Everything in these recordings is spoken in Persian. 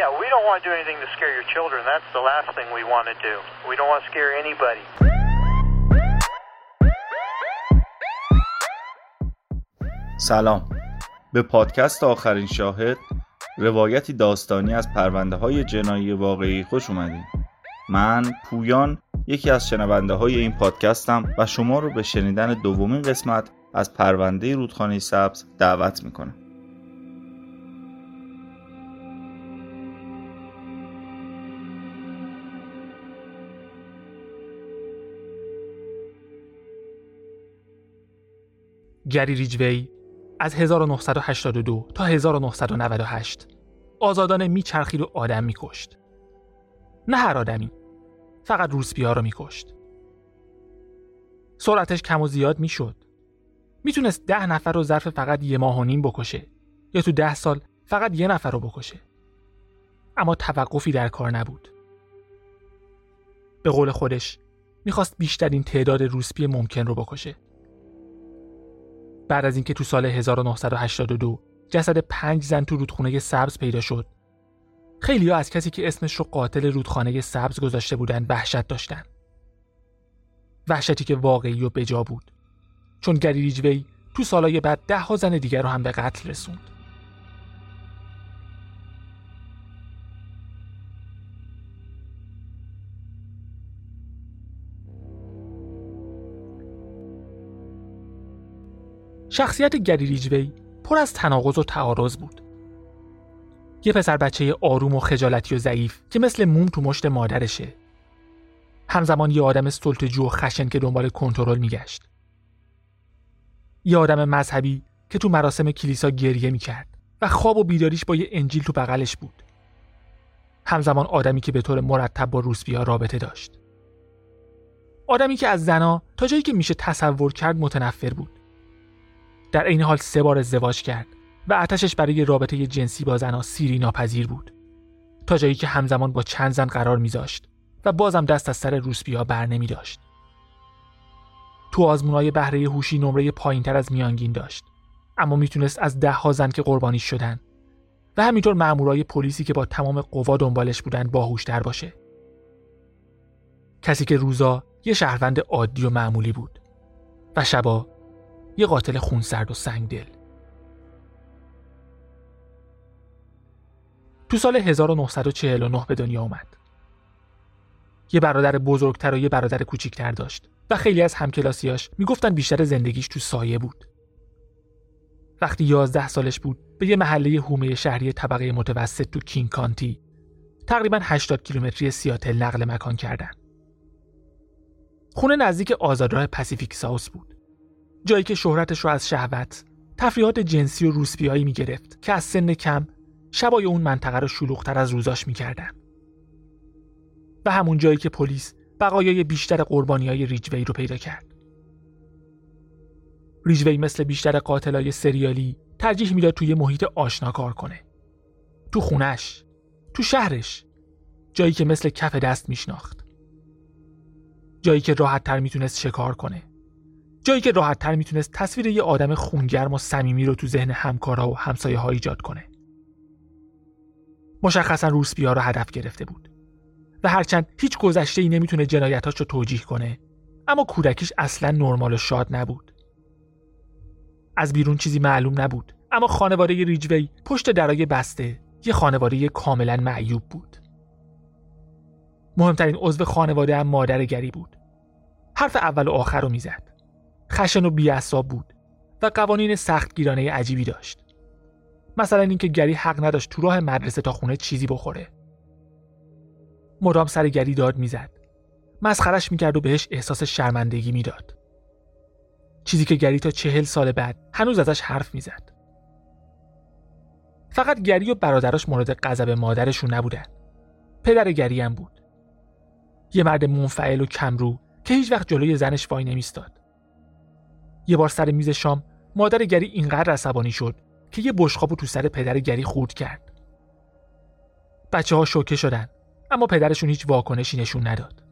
Yeah, we don't want to do anything to scare your children. That's the last thing we want to do. We don't want to scare anybody. سلام به پادکست آخرین شاهد روایتی داستانی از پرونده های جنایی واقعی خوش اومدید من پویان یکی از شنونده های این پادکستم و شما رو به شنیدن دومین قسمت از پرونده رودخانه سبز دعوت می‌کنم گری ریجوی از 1982 تا 1998 آزادانه میچرخید و آدم میکشت. نه هر آدمی. فقط روسپیا رو میکشت. سرعتش کم و زیاد می‌شد. می‌تونست ده نفر رو ظرف فقط یه ماه و نیم بکشه یا تو ده سال فقط یه نفر رو بکشه. اما توقفی در کار نبود. به قول خودش می‌خواست بیشترین تعداد روسپی ممکن رو بکشه. بعد از اینکه تو سال 1982 جسد پنج زن تو رودخونه سبز پیدا شد. خیلی ها از کسی که اسمش رو قاتل رودخانه سبز گذاشته بودن وحشت داشتن. وحشتی که واقعی و بجا بود. چون گری ریجوی تو سالهای بعد ده ها زن دیگر رو هم به قتل رسوند. شخصیت گری ریجوی پر از تناقض و تعارض بود. یه پسر بچه آروم و خجالتی و ضعیف که مثل موم تو مشت مادرشه. همزمان یه آدم سلطجو و خشن که دنبال کنترل میگشت. یه آدم مذهبی که تو مراسم کلیسا گریه می‌کرد و خواب و بیداریش با یه انجیل تو بغلش بود. همزمان آدمی که به طور مرتب با روسبیا رابطه داشت. آدمی که از زنا تا جایی که میشه تصور کرد متنفر بود. در این حال سه بار ازدواج کرد و آتشش برای رابطه جنسی با زنها سیری ناپذیر بود. تا جایی که همزمان با چند زن قرار میذاشت و بازم دست از سر روسبیا بر نمی داشت. تو آزمونای بهره هوشی نمره پایینتر از میانگین داشت. اما می‌تونست از ده ها زن که قربانی شدن و همینطور مامورای پلیسی که با تمام قوا دنبالش بودن باهوشتر باشه. کسی که روزا یه شهروند عادی و معمولی بود و شبا یه قاتل خونسرد و سنگدل. تو سال 1949 به دنیا اومد. یه برادر بزرگتر و یه برادر کوچیکتر داشت و خیلی از همکلاسیاش می‌گفتن بیشتر زندگیش تو سایه بود. وقتی 11 سالش بود به یه محله هومه شهری طبقه متوسط تو کینگ کانتی تقریبا 80 کیلومتری سیاتل نقل مکان کردن. خونه نزدیک آزادراه پاسیفیک ساوس بود. جایی که شهرتش رو از شهوت تفریحات جنسی و روسپیایی می گرفت که از سن کم شبای اون منطقه رو شلوغتر از روزاش می‌کردن. و همون جایی که پلیس بقایای بیشتر قربانی های ریجوی رو پیدا کرد. ریجوی مثل بیشتر قاتلای سریالی ترجیح می‌داد توی محیط آشنا کار کنه. تو خونش تو شهرش جایی که مثل کف دست میشناخت. جایی که راحت تر می‌تونست شکار کنه. جایی که راحت تر می‌تونست تصویر یه آدم خونگرم و صمیمی رو تو ذهن همکارا و همسایه ها ایجاد کنه. مشخصا روسپیا رو هدف گرفته بود و هرچند هیچ گذشته ای نمی‌تونه جنایتاش رو توجیه کنه اما کودکیش اصلا نرمال و شاد نبود. از بیرون چیزی معلوم نبود اما خانواده ریجوی پشت درای بسته یه خانواده کاملا معیوب بود. مهمترین عضو خانواده هم مادر گری بود. حرف اول و آخر رو می‌زد. خشن و بیعصاب بود و قوانین سختگیرانه عجیبی داشت. مثلا اینکه گری حق نداشت تو راه مدرسه تا خونه چیزی بخوره. مدام سر گری داد می‌زد. مسخرش می‌کرد و بهش احساس شرمندگی می‌داد. چیزی که گری تا چهل سال بعد هنوز ازش حرف می‌زد. فقط گری و برادراش مورد غضب مادرشون نبودن. پدر گری هم بود. یه مرد منفعل و کمرو که هیچ وقت جلوی زنش وای نمیستاد. یه بار سر میز شام مادر گری اینقدر عصبانی شد که یه بشقابو تو سر پدر گری خورد کرد. بچه ها شوکه شدن اما پدرشون هیچ واکنشی نشون نداد.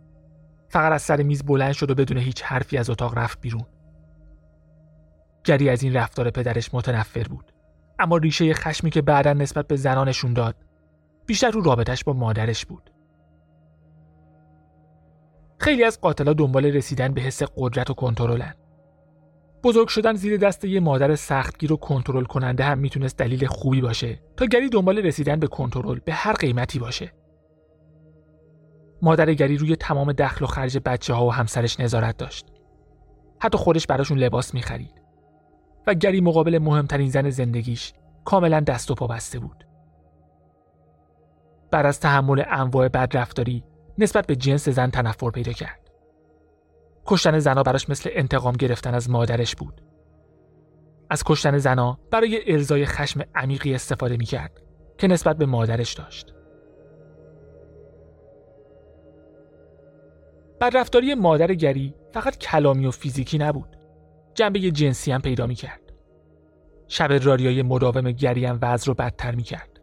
فقط از سر میز بلند شد و بدون هیچ حرفی از اتاق رفت بیرون. گری از این رفتار پدرش متنفر بود. اما ریشه خشمی که بعدا نسبت به زنانشون داد بیشتر رو رابطش با مادرش بود. خیلی از قاتلا دنبال رسیدن به حس قدرت و کنترلن. بزرگ شدن زیر دست یه مادر سختگیر و کنترل کننده هم می‌تونست دلیل خوبی باشه تا گری دنبال رسیدن به کنترل به هر قیمتی باشه. مادر گری روی تمام دخل و خرج بچه ها و همسرش نظارت داشت. حتی خودش براشون لباس می‌خرید. و گری مقابل مهمترین زن زندگیش کاملا دست و پا بسته بود. بعد از تحمل انواع بدرفتاری نسبت به جنس زن تنفر پیدا کرد. کشتن زنا براش مثل انتقام گرفتن از مادرش بود. از کشتن زنا برای ارزای خشم عمیقی استفاده می کرد که نسبت به مادرش داشت. بدرفتاری مادر گری فقط کلامی و فیزیکی نبود. جنبه جنسی هم پیدا می کرد. شب راریای مداوم گری هم وضع رو بدتر می کرد.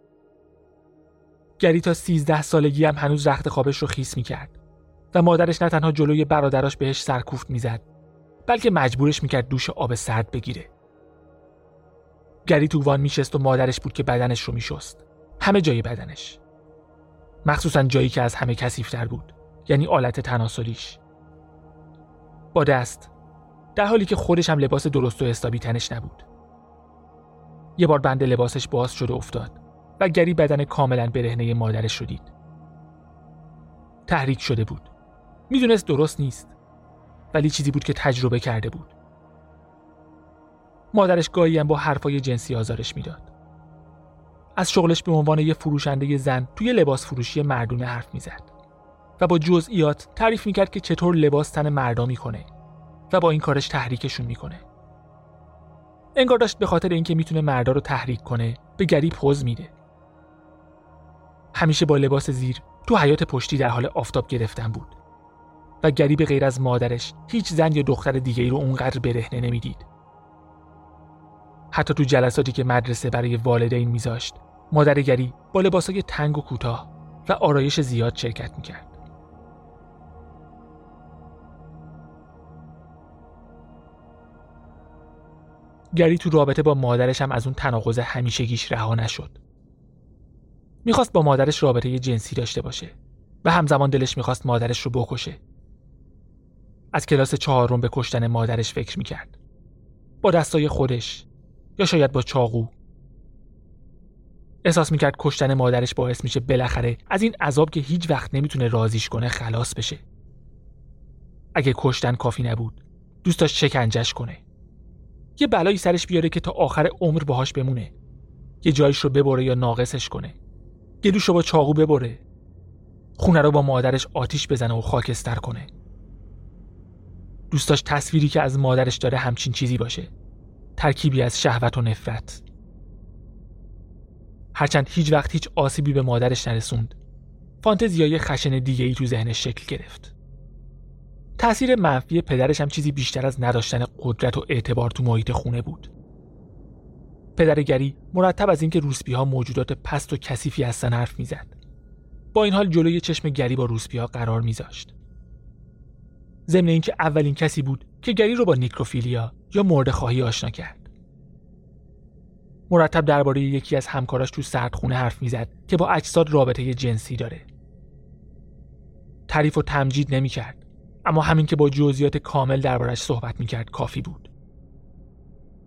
گری تا سیزده سالگی هم هنوز رخت خوابش رو خیس می کرد. و مادرش نه تنها جلوی برادراش بهش سرکوفت می‌زد بلکه مجبورش می‌کرد دوش آب سرد بگیره. گری تو وان میشست و مادرش بود که بدنش رو میشست. همه جای بدنش. مخصوصا جایی که از همه کسیفتر بود یعنی آلت تناسلیش. با دست در حالی که خودش هم لباس درست و حسابی تنش نبود. یه بار بند لباسش باز شده افتاد و گری بدن کاملا برهنه مادرش رو دید. تحریک شده بود. می‌دونست درست نیست. ولی چیزی بود که تجربه کرده بود. مادرش گاهی هم با حرفای جنسی آزارش می‌داد. از شغلش به عنوان یه فروشنده زن توی لباس فروشی مردونه حرف می‌زد. و با جزئیات تعریف می‌کرد که چطور لباس تن مردا می‌کنه و با این کارش تحریکشون می‌کنه. انگار داشت به خاطر اینکه می‌تونه مردا رو تحریک کنه به گری پوز میده. همیشه با لباس زیر تو حیات پشتی در حال آفتاب گرفتن بود. و گری به غیر از مادرش هیچ زن یا دختر دیگه ای رو اونقدر برهنه نمی‌دید. حتی تو جلساتی که مدرسه برای والدین میذاشت مادر گری با لباسای تنگ و کوتاه و آرایش زیاد شرکت می‌کرد. گری تو رابطه با مادرش هم از اون تناقض همیشگیش رها نشد. می‌خواست با مادرش رابطه جنسی داشته باشه و همزمان دلش می‌خواست مادرش رو بکشه از کلاس چهارم به کشتن مادرش فکر می‌کرد. با دستای خودش یا شاید با چاقو. احساس می‌کرد کشتن مادرش باعث میشه بالاخره از این عذاب که هیچ وقت نمی‌تونه رازیش کنه خلاص بشه. اگه کشتن کافی نبود دوست داشت شکنجش کنه. یه بلایی سرش بیاره که تا آخر عمر باهاش بمونه. یه جایش رو ببره یا ناقصش کنه. گلوش رو با چاقو ببره. خونه رو با مادرش آتیش بزنه و خاکستر کنه. دوست داشت تصویری که از مادرش داره همچین چیزی باشه. ترکیبی از شهوت و نفرت. هرچند هیچ وقت هیچ آسیبی به مادرش نرسوند. فانتزیای خشن دیگه ای تو ذهنش شکل گرفت. تأثیر منفی پدرش هم چیزی بیشتر از نداشتن قدرت و اعتبار تو محیط خونه بود. پدر گری مرتب از اینکه روسپی ها موجودات پست و کثیفی هستن حرف می‌زد. با این حال جلوی چشم گری با روسپی ها قرار میذاشت. ضمن اینکه اولین کسی بود که گری رو با نیکروفیلیا یا مرد خواهی آشنا کرد. مرتب درباره یکی از همکاراش تو سردخونه حرف می‌زد که با اجساد رابطه جنسی داره. تعریف و تمجید نمی‌کرد اما همین که با جزئیات کامل دربارش صحبت می‌کرد کافی بود.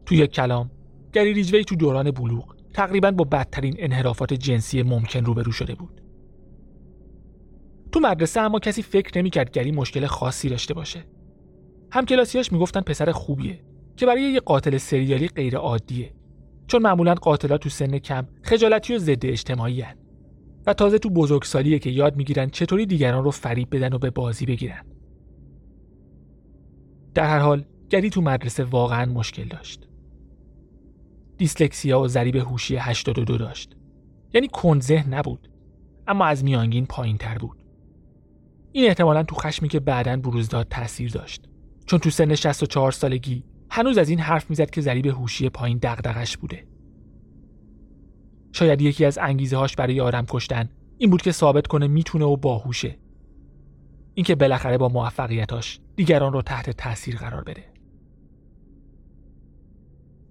تو یک کلام گری ریجوی تو دوران بلوغ تقریبا با بدترین انحرافات جنسی ممکن روبرو شده بود. تو مدرسه اما کسی فکر نمی‌کرد گری مشکل خاصی داشته باشه. همکلاسیاش می‌گفتن پسر خوبیه که برای یه قاتل سریالی غیر عادیه. چون معمولا قاتلات تو سن کم خجالتی و ضد اجتماعی هن. و تازه تو بزرگسالیه که یاد می‌گیرن چطوری دیگران رو فریب بدن و به بازی بگیرن. در هر حال گری تو مدرسه واقعا مشکل داشت. دیسلکسیا و ضریب هوشی 82 داشت. یعنی کند نبود اما از میانگین پایین تر بود. این احتمالا تو خشمی که بعدا بروز داد تاثیر داشت. چون تو سن 64 سالگی هنوز از این حرف می‌زد که ذریب هوشی پایین دغدغش بوده. شاید یکی از انگیزه هاش برای آدم کشتن این بود که ثابت کنه می‌تونه و باهوشه. اینکه بالاخره با موفقیتاش دیگران رو تحت تاثیر قرار بده.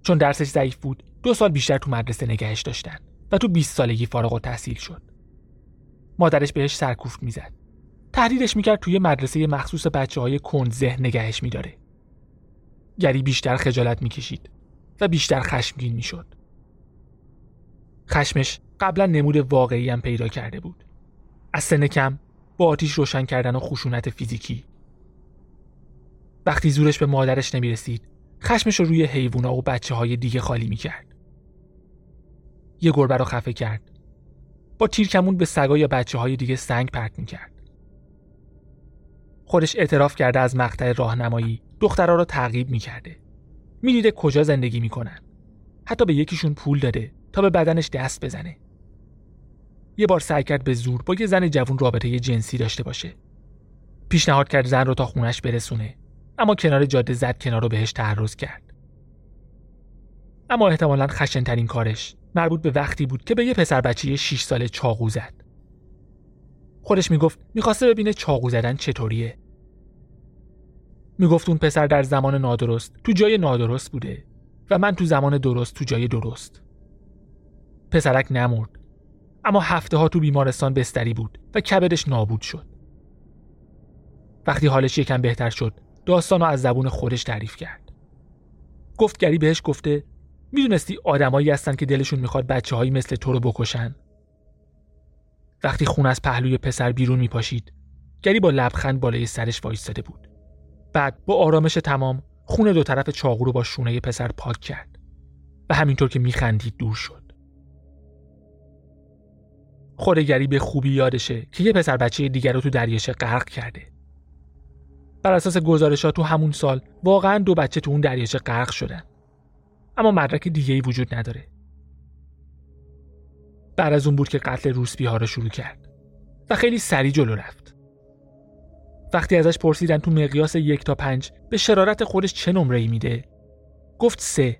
چون درسش ضعیف بود دو سال بیشتر تو مدرسه نگهش داشتن و تو 20 سالگی فارغ و تحصیل شد. مادرش بهش سرکوفت می‌زد. تهدیدش می‌کرد توی مدرسه مخصوص بچه های کند ذهن نگهش میداره. گری بیشتر خجالت می‌کشید و بیشتر خشمگین می‌شد. خشمش قبلا نمود واقعی هم پیدا کرده بود. از سن کم با آتیش روشن کردن و خشونت فیزیکی. وقتی زورش به مادرش نمی‌رسید خشمش رو روی حیوونا و بچه های دیگه خالی می‌کرد. یه گربه رو خفه کرد. با تیرکمون به سگا یا بچه های دیگه سنگ پرت می‌کرد. خودش اعتراف کرده از مقطع راهنمایی. دخترها رو تعقیب می‌کرده. می‌دیده کجا زندگی می‌کنن. حتی به یکیشون پول داده تا به بدنش دست بزنه. یه بار سعی کرد به زور با یه زن جوون رابطه جنسی داشته باشه. پیشنهاد کرد زن رو تا خونش برسونه. اما کنار جاده زد کنار رو بهش تعرض کرد. اما احتمالا خشنترین کارش مربوط به وقتی بود که به یه پسر بچه 6 ساله چاقو زد. خودش می‌گفت می‌خواسته ببینه چاقو زدن چطوریه؟ می‌گفت اون پسر در زمان نادرست تو جای نادرست بوده و من تو زمان درست تو جای درست. پسرک نمرد. اما هفته ها تو بیمارستان بستری بود و کبدش نابود شد. وقتی حالش یکم بهتر شد داستان از زبون خودش تعریف کرد. گفت گری بهش گفته می‌دونستی آدمایی هستن که دلشون می‌خواد بچه هایی مثل تو رو بکشن. وقتی خون از پهلوی پسر بیرون میپاشید گری با لبخند بالای سرش وایستاده بود. بعد با آرامش تمام خون دو طرف چاقو رو با شونه پسر پاک کرد و همینطور که میخندید دور شد. خودگری به خوبی یادشه که یه پسر بچه دیگر رو تو دریاچه غرق کرده. بر اساس گزارشات تو همون سال واقعا دو بچه تو اون دریاچه غرق شدن. اما مدرک دیگه ای وجود نداره. بعد از اون بود که قتل روسبی ها رو شروع کرد و خیلی سریع جلو رفت. وقتی ازش پرسیدن تو مقیاس یک تا پنج به شرارت خودش چه نمره ای میده؟ گفت سه.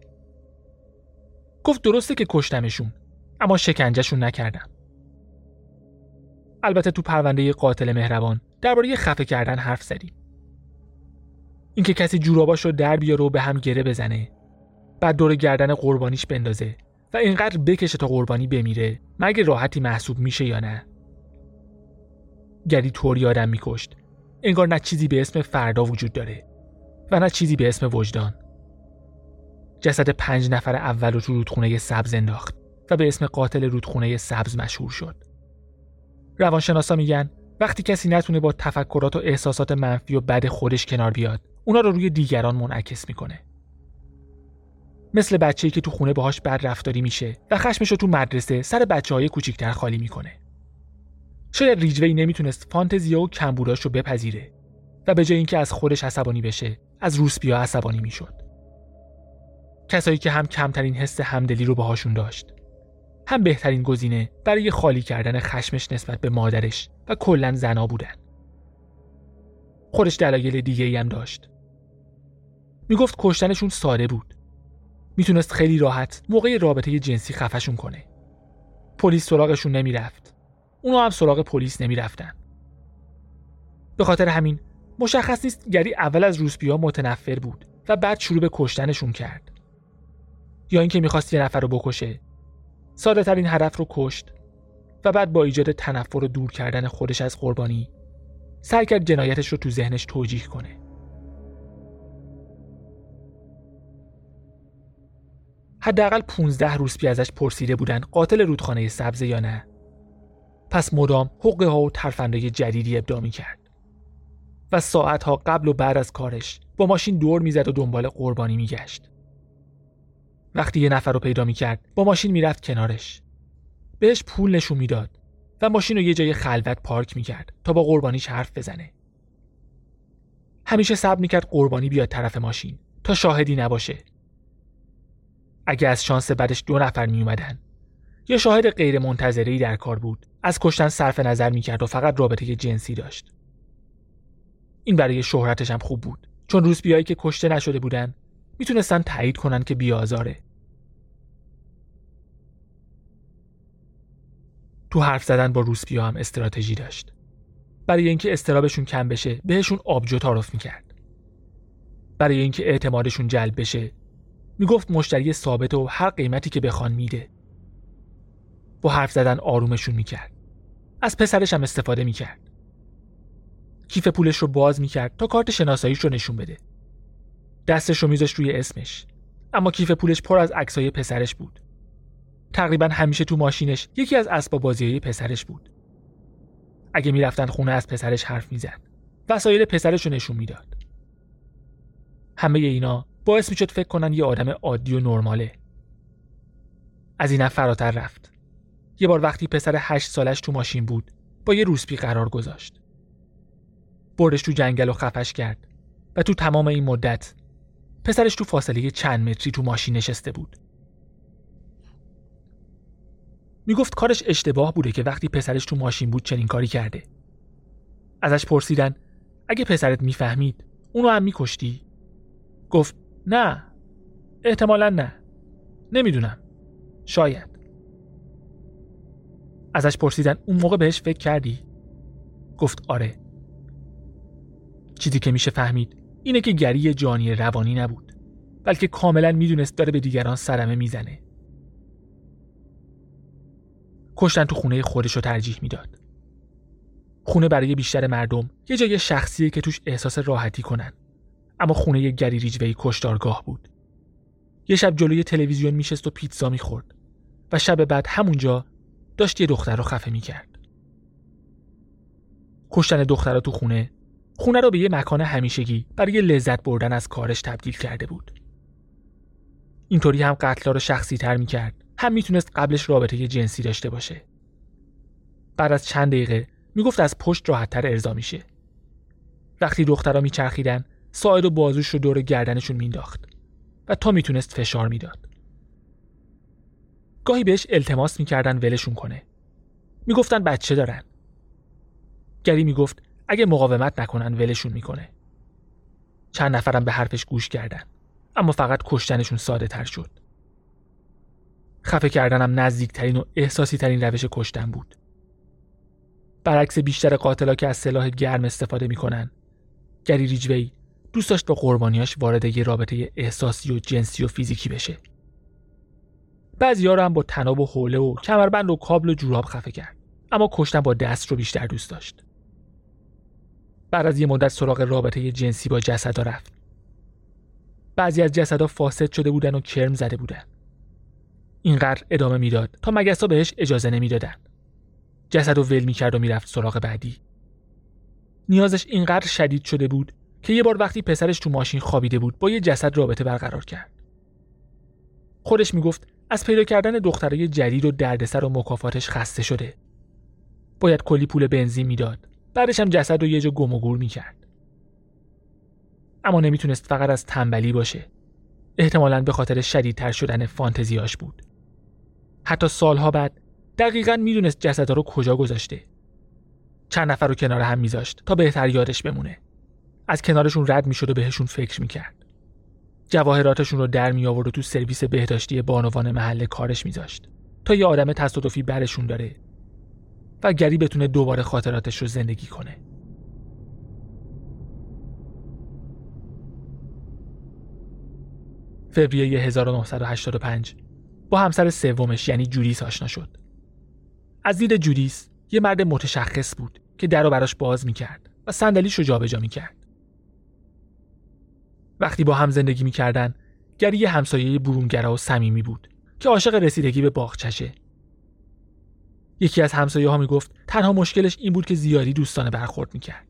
گفت درسته که کشتمشون اما شکنجهشون نکردم. البته تو پرونده قاتل مهربان درباره خفه کردن حرف زدیم. اینکه کسی جوراباش رو در بیاره و به هم گره بزنه بعد دور گردن قربانیش بندازه و اینقدر بکشه تا قربانی بمیره مگه راحتی محسوب میشه یا نه؟ گری طوری آدم میکشت. انگار نه چیزی به اسم فردا وجود داره و نه چیزی به اسم وجدان. جسد پنج نفر اول رو تو رودخونه سبز انداخت و به اسم قاتل رودخونه سبز مشهور شد. روانشناسا میگن وقتی کسی نتونه با تفکرات و احساسات منفی و بد خودش کنار بیاد اونا رو روی دیگران منعکس می‌کنه. مثل بچه‌ای که تو خونه باهاش بد رفتاری میشه و خشمش رو تو مدرسه سر بچه های کوچیکتر خالی می‌کنه. شاید ریجوی نمی‌تونست فانتزیا و کمبوداش رو بپذیره و به جای اینکه از خودش عصبانی بشه از روسپیا عصبانی می‌شد. کسایی که هم کمترین حس همدلی رو باهاشون داشت هم بهترین گزینه برای خالی کردن خشمش نسبت به مادرش و کلا زنا بودن. خودش دلایل دیگه ای هم داشت. می‌گفت کشتنشون ساده بود. می‌تونست خیلی راحت موقع رابطه جنسی خفشون کنه. پلیس سراغشون نمی‌رفت. اونا هم سراغ پلیس نمی‌رفتن. به خاطر همین مشخص نیست گری اول از روسپیا متنفر بود و بعد شروع به کشتنشون کرد. یا اینکه می‌خواست یه نفر رو بکشه. ساده ترین هدف رو کشت و بعد با ایجاد تنفر و دور کردن خودش از قربانی سعی کرد جنایتش رو تو ذهنش توجیه کنه. حداقل 15 روز ازش پرسیده بودن قاتل رودخانه سبز یا نه. پس مدام حقه ها و ترفنده جدیدی ابدا می کرد و ساعت ها قبل و بعد از کارش با ماشین دور می‌زد و دنبال قربانی میگشت. وقتی یه نفر رو پیدا می‌کرد با ماشین می‌رفت کنارش. بهش پول نشون می‌داد و ماشین رو یه جای خلوت پارک می‌کرد تا با قربانیش حرف بزنه. همیشه صبر می‌کرد قربانی بیاد طرف ماشین تا شاهدی نباشه. اگه از شانس بعدش دو نفر می یا شاهد غیر منتظری در کار بود. از کشتن صرف نظر می‌کرد و فقط رابطه جنسی داشت. این برای شهرتش هم خوب بود. چون روسبیایی که کشته نشده بودن می‌تونستن تایید کنن که بیازاره تو حرف زدن با روسپیا هم استراتژی داشت. برای اینکه استرابشون کم بشه بهشون آبجو تعارف می‌کرد. برای اینکه اعتمادشون جلب بشه می‌گفت مشتری ثابت و هر قیمتی که بخوان میده. با حرف زدن آرومشون می‌کرد از پسرش هم استفاده می‌کرد. کیف پولش رو باز می‌کرد تا کارت شناساییش رو نشون بده. دستش رو میذاشت روی اسمش. اما کیف پولش پر از عکسای پسرش بود. تقریبا همیشه تو ماشینش یکی از اسباب بازی پسرش بود. اگه می‌رفتن خونه از پسرش حرف می‌زد. وسایل پسرش رو نشون می‌داد. همه اینا باعث می‌شد فکر کنن یه آدم عادی و نرماله. از این فراتر رفت. یه بار وقتی پسر هشت سالش تو ماشین بود با یه روسپی قرار گذاشت. بردش تو جنگل و خفش کرد و تو تمام این مدت پسرش تو فاصله چند متری تو ماشین نشسته بود. می‌گفت کارش اشتباه بوده که وقتی پسرش تو ماشین بود چنین کاری کرده. ازش پرسیدن اگه پسرت می‌فهمید اونو هم میکشتی؟ گفت نه احتمالا نه نمی‌دونم شاید ازش پرسیدن. اون موقع بهش فکر کردی؟ گفت آره. چیزی که میشه فهمید اینه که گری جانی روانی نبود بلکه کاملا می‌دونست داره به دیگران سرمه می‌زنه. کشتن تو خونه خودش رو ترجیح می‌داد. خونه برای بیشتر مردم یه جای شخصیه که توش احساس راحتی کنن. اما خونه گری ریجوی کشتارگاه بود. یه شب جلوی تلویزیون میشست و پیتزا می‌خورد و شب بعد همونجا داشت یه دختر رو خفه می‌کرد. کشتن دختر تو خونه خونه رو به یه مکان همیشگی برای لذت بردن از کارش تبدیل کرده بود. اینطوری هم قتلا رو شخصی تر می‌کرد. هم می‌تونست قبلش رابطه جنسی داشته باشه. بعد از چند دقیقه می‌گفت از پشت راحتتر ارضا میشه. وقتی دخترها میچرخیدن ساعد و بازوش رو دور گردنشون مینداخت و تا می‌تونست فشار می‌داد. گاهی بهش التماس می‌کردن ولشون کنه. می‌گفتن بچه دارن. گری می‌گفت اگه مقاومت نکنن ولشون می‌کنه. چند نفرم به حرفش گوش کردن اما فقط کشتنشون ساده تر شد. خفه کردنم نزدیکترین و احساسی ترین روش کشتن بود. برعکس بیشتر قاتلا که از سلاح گرم استفاده می‌کنن گری ریجوی دوست داشت با قربانیاش وارد یه رابطه احساسی و جنسی و فیزیکی بشه. بعضی‌ها رو هم با تناب و حوله و کمربند و کابل و جوراب خفه کرد. اما کشتن با دست رو بیشتر دوست داشت. بعد از یه مدت سراغ رابطه جنسی با جسدا رفت. بعضی از جسدا فاسد شده بودن و کرم زده بودن. اینقدر ادامه می‌داد تا مگسا بهش اجازه نمی‌دادن. جسد و ول می‌کرد و می‌رفت سراغ بعدی. نیازش اینقدر شدید شده بود که یه بار وقتی پسرش تو ماشین خوابیده بود با یه جسد رابطه برقرار کرد. خودش می‌گفت از پیدا کردن دخترای جدید و دردسر و مکافاتش خسته شده. باید کلی پول بنزین می‌داد. بعدش هم جسد رو یه جا گم و گور می‌کرد. اما نمی‌تونست فقط از تنبلی باشه. احتمالا به خاطر شدیدتر شدن فانتزیاش بود. حتی سالها بعد دقیقا می‌دونست جسدها رو کجا گذاشته. چند نفر رو کنار هم میذاشت تا بهتر یادش بمونه. از کنارشون رد می‌شد و بهشون فکر می‌کرد. جواهراتشون رو در می آورد و تو سرویس بهداشتی بانوان محل کارش میذاشت. تا یه آدم تصادفی برشون داره و گری بتونه دوباره خاطراتش رو زندگی کنه. فوریه 1985 با همسر سومش یعنی جودیس آشنا شد. از دید جودیس یه مرد متشخص بود که در رو براش باز می‌کرد و صندلیش رو جابجا می‌کرد. وقتی با هم زندگی می‌کردن گری یه همسایه برونگرا و صمیمی بود که عاشق رسیدگی به باغچشه یکی از همسایه ها می‌گفت تنها مشکلش این بود که زیادی دوستانه برخورد می‌کرد.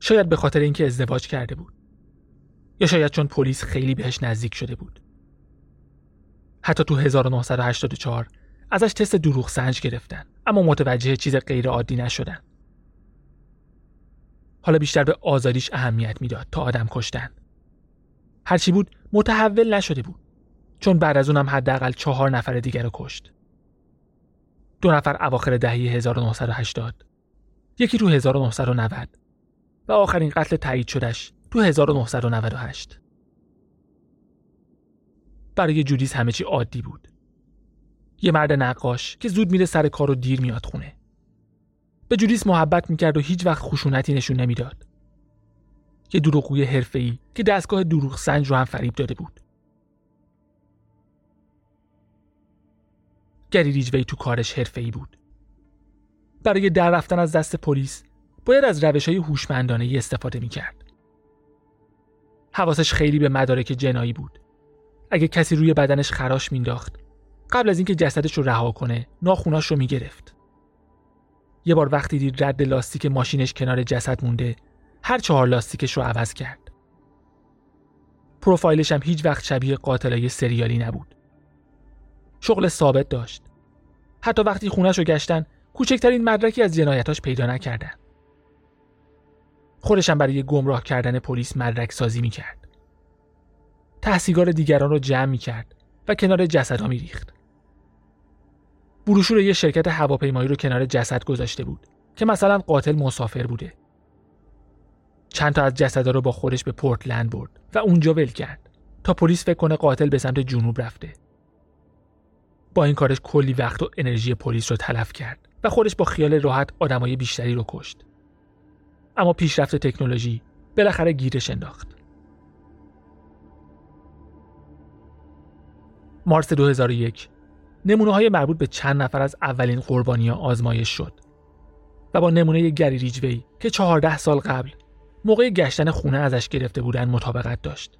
شاید به خاطر اینکه ازدواج کرده بود. یا شاید چون پلیس خیلی بهش نزدیک شده بود. حتی تو 1984 ازش تست دروغ سنج گرفتن اما متوجه چیز غیر عادی نشدن. حالا بیشتر به آزادیش اهمیت می‌داد تا آدم کشتن. هرچی بود متحول نشده بود. چون بعد از اونم حداقل چهار نفر دیگر رو کشت. دو نفر اواخر دهه 1980 یکی تو 1990 و آخرین قتل تایید شدش تو 1998 برای جودیس همه چی عادی بود. یه مرد نقاش که زود میره سر کار و دیر میاد خونه. به جودیس محبت می‌کرد و هیچ وقت خشونتی نشون نمی‌داد یه دروغگوی حرفه‌ای که دستگاه دروغ سنج رو هم فریب داده بود گری ریجوی تو کارش حرفه‌ای بود. برای در رفتن از دست پلیس باید از روش های هوشمندانه استفاده می کرد. حواسش خیلی به مدارک جنایی بود. اگه کسی روی بدنش خراش مینداخت قبل از اینکه جسدش رو رها کنه ناخوناش رو می‌گرفت. یه بار وقتی دید رد لاستیک ماشینش کنار جسد مونده هر چهار لاستیکش رو عوض کرد. پروفایلش هم هیچ وقت شبیه قاتلای سریالی نبود. شغل ثابت داشت. حتی وقتی خونش رو گشتن کوچکترین مدرکی از جنایتاش پیدا نکردن. خودشم برای گمراه کردن پلیس مدرک سازی می‌کرد. تحصیگار دیگران رو جمع می‌کرد و کنار جسدها میریخت. بروشور یه شرکت هواپیمایی رو کنار جسد گذاشته بود که مثلا قاتل مسافر بوده. چند تا از جسدها رو با خودش به پورتلند برد و اونجا ول کرد تا پلیس فکر کنه قاتل به سمت جنوب رفته. با این کارش کلی وقت و انرژی پلیس رو تلف کرد و خودش با خیال راحت آدمای بیشتری رو کشت. اما پیشرفت تکنولوژی بالاخره گیرش انداخت. مارس 2001 نمونه های مربوط به چند نفر از اولین قربانی ها آزمایش شد و با نمونه گری ریجوی که 14 سال قبل موقع گشتن خونه ازش گرفته بودن مطابقت داشت.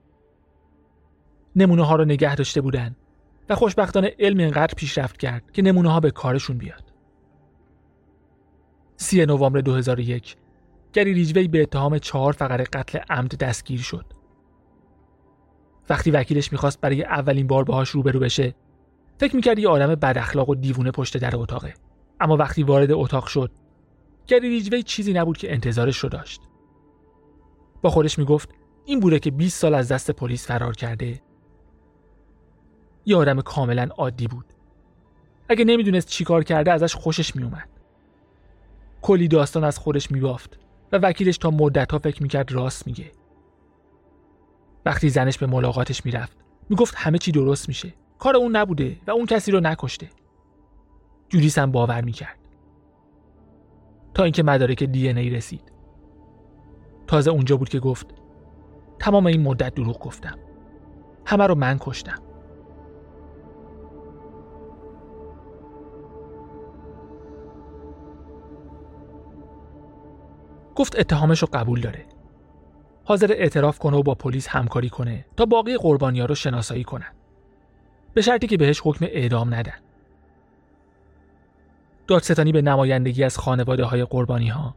نمونه ها رو نگه داشته بودن و خوشبختانه علم اینقدر پیشرفت کرد که نمونه ها به کارشون بیاد. 3 نوامبر 2001 گری ریجوی به اتهام چهار فقره قتل عمد دستگیر شد. وقتی وکیلش می‌خواست برای اولین بار باهاش روبرو بشه فکر می‌کرد یه آدم بد اخلاق و دیوونه پشت در اتاقه. اما وقتی وارد اتاق شد گری ریجوی چیزی نبود که انتظارش رو داشت. با خودش می‌گفت این بوده که 20 سال از دست پلیس فرار کرده. یه آدم کاملا عادی بود. اگه نمی‌دونست چیکار کرده ازش خوشش میومد کلی داستان از خودش میبافت و وکیلش تا مدت ها فکر می‌کرد راست میگه. وقتی زنش به ملاقاتش می‌رفت می‌گفت همه چی درست میشه. کار اون نبوده و اون کسی رو نکشته. جوریس هم باور می‌کرد. تا اینکه مدارک دی ای رسید. تازه اونجا بود که گفت تمام این مدت دروغ گفتم. همه رو من کشتم. گفت اتهامش رو قبول داره. حاضر اعتراف کنه و با پلیس همکاری کنه تا باقی قربانیا رو شناسایی کنن. به شرطی که بهش حکم اعدام ندن. دادستانی به نمایندگی از خانواده های قربانی ها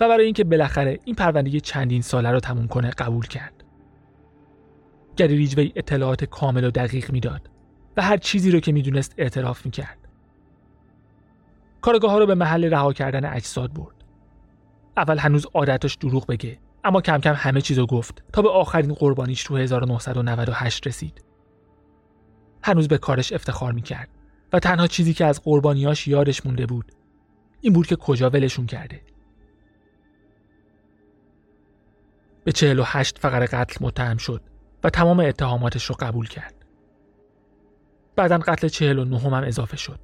و برای اینکه بالاخره این پرونده چندین ساله رو تموم کنه قبول کرد. گری ریجوی اطلاعات کامل و دقیق می‌داد و هر چیزی رو که می‌دونست اعتراف می‌کرد. کارگاه ها رو به محل رها کردن اجساد برد. اول هنوز عادتش دروغ بگه اما کم کم همه چیزو گفت تا به آخرین قربانیش تو 1998 رسید. هنوز به کارش افتخار می‌کرد و تنها چیزی که از قربانیاش یادش مونده بود این بود که کجا ولشون کرده. به 48 فقر قتل متهم شد و تمام اتهاماتش رو قبول کرد. بعدا قتل 49 هم اضافه شد.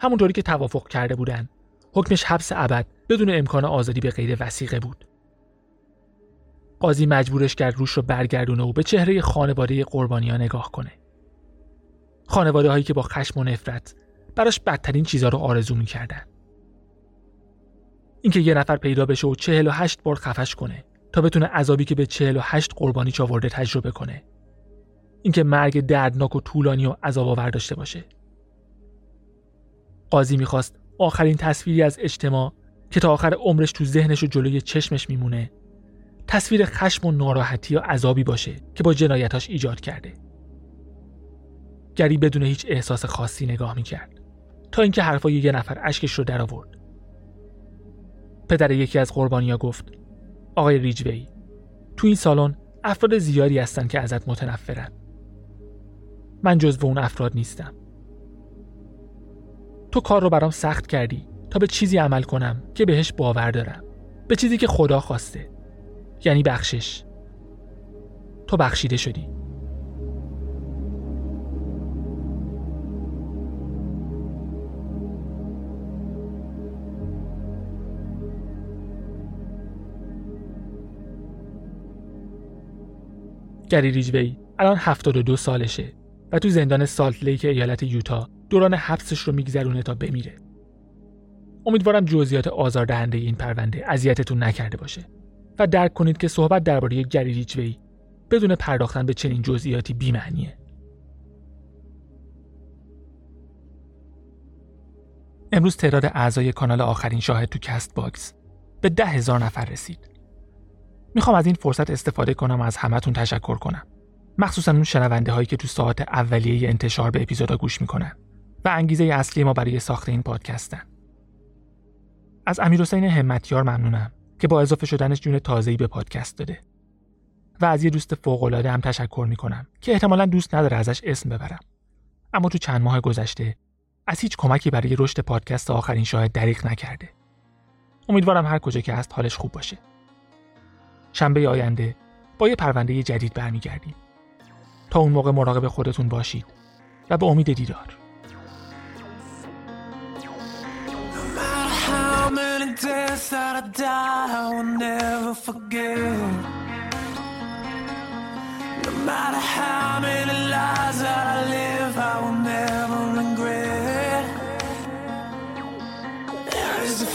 همونطوری که توافق کرده بودن حکمش حبس ابد بدون امکان آزادی به غیر وسیقه بود. قاضی مجبورش کرد روش رو برگردونه و به چهره خانواده قربانیا نگاه کنه. خانواده هایی که با خشم و نفرت براش بدترین چیزها رو آرزو می‌کردن. اینکه یه نفر پیدا بشه و چهل و هشت بار خفش کنه تا بتونه عذابی که به چهل و هشت قربانی چاورده تجربه کنه. اینکه مرگ دردناک و طولانی و عذاب آور داشته باشه. قاضی می‌خواست آخرین تصویری از اجتماع که تا آخر عمرش تو ذهنش و جلوی چشمش میمونه تصویر خشم و ناراحتی و عذابی باشه که با جنایتاش ایجاد کرده. گری بدون هیچ احساس خاصی نگاه می‌کرد تا اینکه حرفای یه نفر اشکش رو در آورد. پدر یکی از قربانیا گفت آقای ریجوی تو این سالن افراد زیادی هستن که ازت متنفرن. من جزو اون افراد نیستم. تو کار رو برام سخت کردی تا به چیزی عمل کنم که بهش باور دارم. به چیزی که خدا خواسته. یعنی بخشش تو بخشیده شدی گری ریجوی الان 72 سالشه و تو زندان سالت لیک ایالت یوتا دوران حبسش رو میگذرونه تا بمیره. امیدوارم جزئیات آزاردهنده این پرونده اذیتتون نکرده باشه و درک کنید که صحبت درباره گری ریجوی بدون پرداختن به چنین جزئیاتی بی‌معنیه. امروز تعداد اعضای کانال آخرین شاهد تو Castbox به ده هزار نفر رسید. می‌خوام از این فرصت استفاده کنم و از همتون تشکر کنم. مخصوصا اون شنونده هایی که تو ساعت اولیه انتشار به اپیزودا گوش می‌کنن و انگیزه اصلی ما برای ساخت این پادکستن. از حسین همتیار ممنونم که با اضافه شدنش جون تازه‌ای به پادکست داده. و از یه دوست فوق‌العاده هم تشکر می‌کنم که احتمالا دوست نداره ازش اسم ببرم. اما تو چند ماه گذشته از هیچ کمکی برای رشد پادکست آخرین شاهد دریغ نکرده. امیدوارم هر کجا که هست حالش خوب باشه. شنبه آینده با یه پرونده جدید برمیگردیم. تا اون موقع مراقب خودتون باشید و به امید دیدار.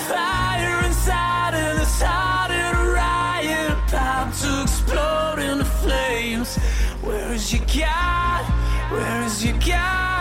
Where is your God? Where is your God?